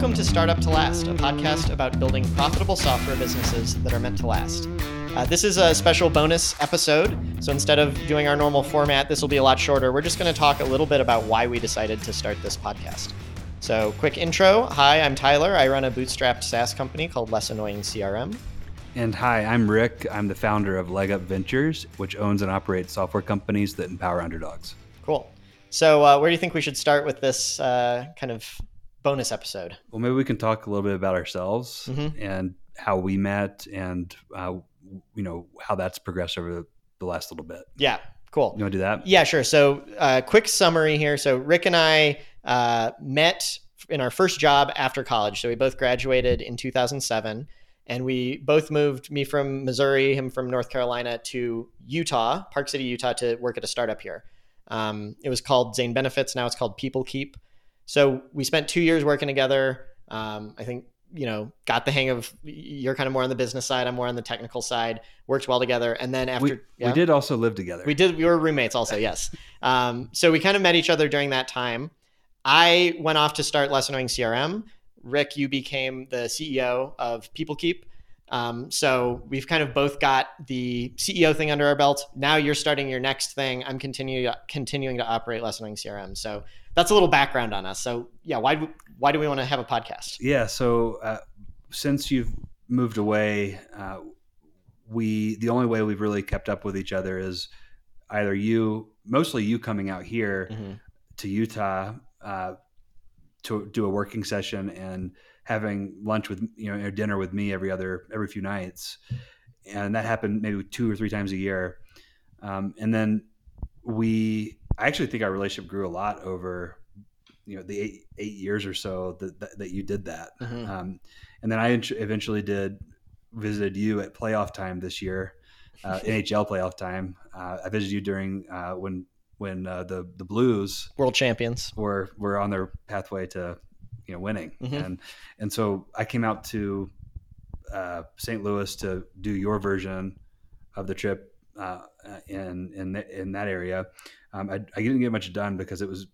Welcome to Startup to Last, a podcast about building profitable software businesses that are meant to last. Uh, this is a special bonus episode. So instead of doing our normal format, this will be a lot shorter. We're just going to talk a little bit about why we decided to start this podcast. So, quick intro. Hi, I'm Tyler. I run a bootstrapped SaaS company called Less Annoying CRM. And hi, I'm Rick. I'm the founder of Leg Up Ventures, which owns and operates software companies that empower underdogs. Cool. So, uh, where do you think we should start with this uh, kind of bonus episode? Well, maybe we can talk a little bit about ourselves mm-hmm. and how we met, and uh, you know how that's progressed over the last little bit. Yeah, cool. You want to do that? Yeah, sure. So, uh, quick summary here. So, Rick and I uh, met in our first job after college. So, we both graduated in 2007 and we both moved me from Missouri, him from North Carolina to Utah, Park City, Utah, to work at a startup here. Um, it was called Zane Benefits. Now it's called People Keep. So we spent two years working together. Um, I think you know got the hang of you're kind of more on the business side i'm more on the technical side worked well together and then after we, yeah, we did also live together. We did we were roommates also yes. Um, so we kind of met each other during that time. I went off to start less annoying crm rick you became the ceo of people keep um, so we've kind of both got the CEO thing under our belt. Now you're starting your next thing. I'm continuing continuing to operate Less Annoying CRM. So that's a little background on us. So yeah, why why do we want to have a podcast? Yeah. So uh, since you've moved away, uh, we the only way we've really kept up with each other is either you, mostly you, coming out here mm-hmm. to Utah uh, to do a working session and having lunch with you know or dinner with me every other every few nights, and that happened maybe two or three times a year. Um, and then we, I actually think our relationship grew a lot over you know the eight, eight years or so that, that, that you did that. Mm-hmm. Um, and then I eventually did visited you at playoff time this year, uh, NHL playoff time. Uh, I visited you during uh, when when uh, the the Blues world champions were were on their pathway to you know winning mm-hmm. and and so I came out to uh, St. Louis to do your version of the trip uh, in in in that area. Um, I, I, didn't get much done because it was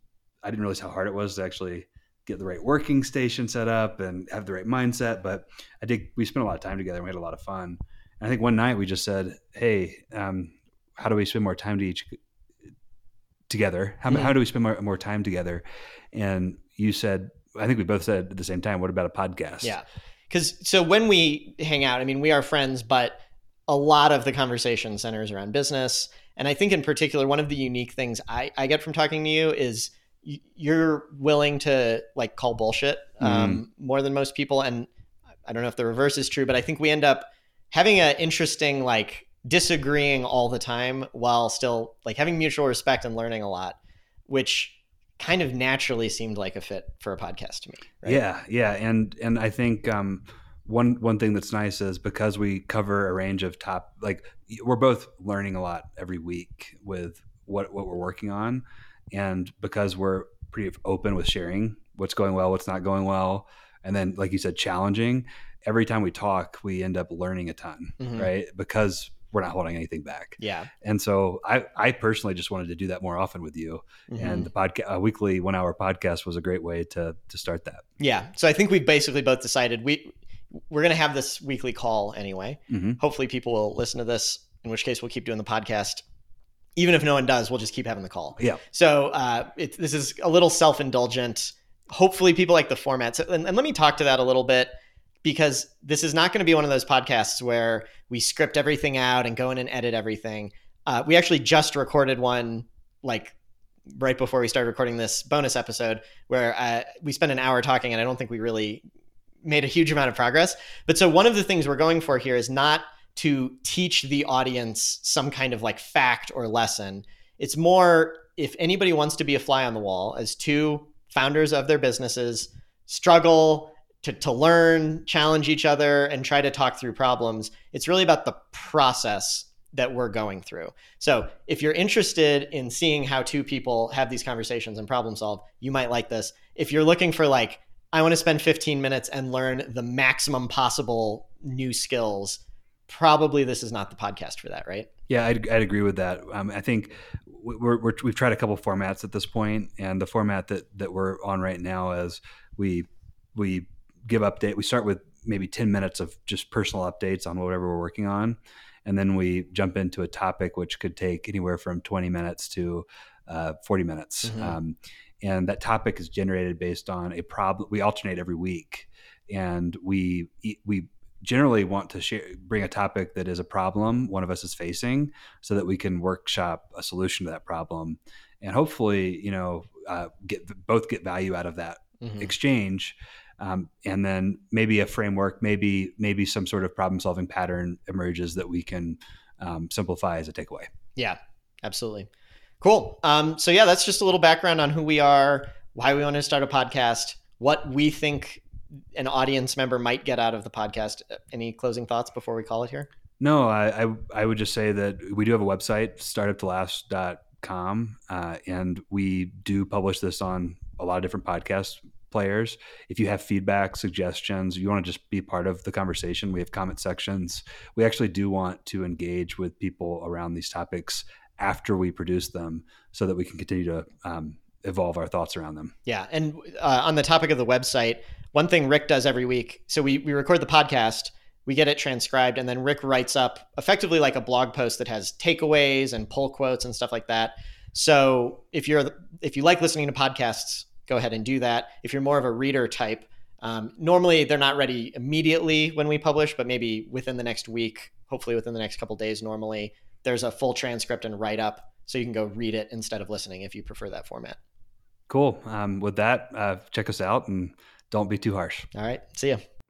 I didn't realize how hard it was to actually get the right working station set up and have the right mindset. But I did. We spent a lot of time together. and We had a lot of fun. And I think one night we just said, "Hey, um, how do we spend more time to each together? How, mm-hmm. how do we spend more, more time together?" And you said, I think we both said at the same time, what about a podcast? Yeah. Because so when we hang out, I mean, we are friends, but a lot of the conversation centers around business. And I think in particular, one of the unique things I, I get from talking to you is you're willing to like call bullshit um, mm. more than most people. And I don't know if the reverse is true, but I think we end up having an interesting, like disagreeing all the time while still like having mutual respect and learning a lot, which kind of naturally seemed like a fit for a podcast to me. Right? Yeah, yeah, and and I think um, one one thing that's nice is because we cover a range of top, like we're both learning a lot every week with what what we're working on, and because we're pretty open with sharing what's going well, what's not going well, and then like you said, challenging. Every time we talk, we end up learning a ton, mm-hmm. right? Because we're not holding anything back. Yeah. And so I, I personally just wanted to do that more often with you. Mm-hmm. And the podcast, a weekly one hour podcast was a great way to, to start that. Yeah. So I think we basically both decided we, we're going to have this weekly call anyway. Mm-hmm. Hopefully people will listen to this, in which case we'll keep doing the podcast. Even if no one does, we'll just keep having the call. Yeah. So uh, it, this is a little self indulgent. Hopefully people like the format. So, and, and let me talk to that a little bit because this is not going to be one of those podcasts where we script everything out and go in and edit everything. Uh, we actually just recorded one like right before we started recording this bonus episode where uh, we spent an hour talking and I don't think we really made a huge amount of progress. But so one of the things we're going for here is not to teach the audience some kind of like fact or lesson. It's more if anybody wants to be a fly on the wall as two founders of their businesses struggle to, to learn, challenge each other, and try to talk through problems. It's really about the process that we're going through. So if you're interested in seeing how two people have these conversations and problem solve, you might like this. If you're looking for like, I want to spend 15 minutes and learn the maximum possible new skills, probably this is not the podcast for that, right? Yeah, I'd, I'd agree with that. Um, I think we're, we have tried a couple formats at this point, and the format that that we're on right now is we we give update. We start with maybe 10 minutes of just personal updates on whatever we're working on. And then we jump into a topic which could take anywhere from 20 minutes to uh, 40 minutes. Mm-hmm. Um, and that topic is generated based on a problem. We alternate every week, and we we generally want to share, bring a topic that is a problem one of us is facing, so that we can workshop a solution to that problem, and hopefully, you know, uh, get both get value out of that mm-hmm. exchange. Um, and then maybe a framework, maybe maybe some sort of problem solving pattern emerges that we can um, simplify as a takeaway. Yeah, absolutely. Cool. Um, so yeah, that's just a little background on who we are, why we want to start a podcast, what we think an audience member might get out of the podcast. Any closing thoughts before we call it here? No, I, I, I would just say that we do have a website, startuptolast.com, uh, and we do publish this on a lot of different podcast players. If you have feedback, suggestions, you want to just be part of the conversation, we have comment sections. We actually do want to engage with people around these topics after we produce them so that we can continue to um, evolve our thoughts around them. Yeah. And uh, on the topic of the website, one thing Rick does every week so we, we record the podcast, we get it transcribed, and then Rick writes up effectively like a blog post that has takeaways and pull quotes and stuff like that. So if you're if you like listening to podcasts, go ahead and do that. If you're more of a reader type, um, normally they're not ready immediately when we publish, but maybe within the next week, hopefully within the next couple days, normally there's a full transcript and write up so you can go read it instead of listening if you prefer that format. Cool. Um, with that, uh, check us out and don't be too harsh. All right. See you.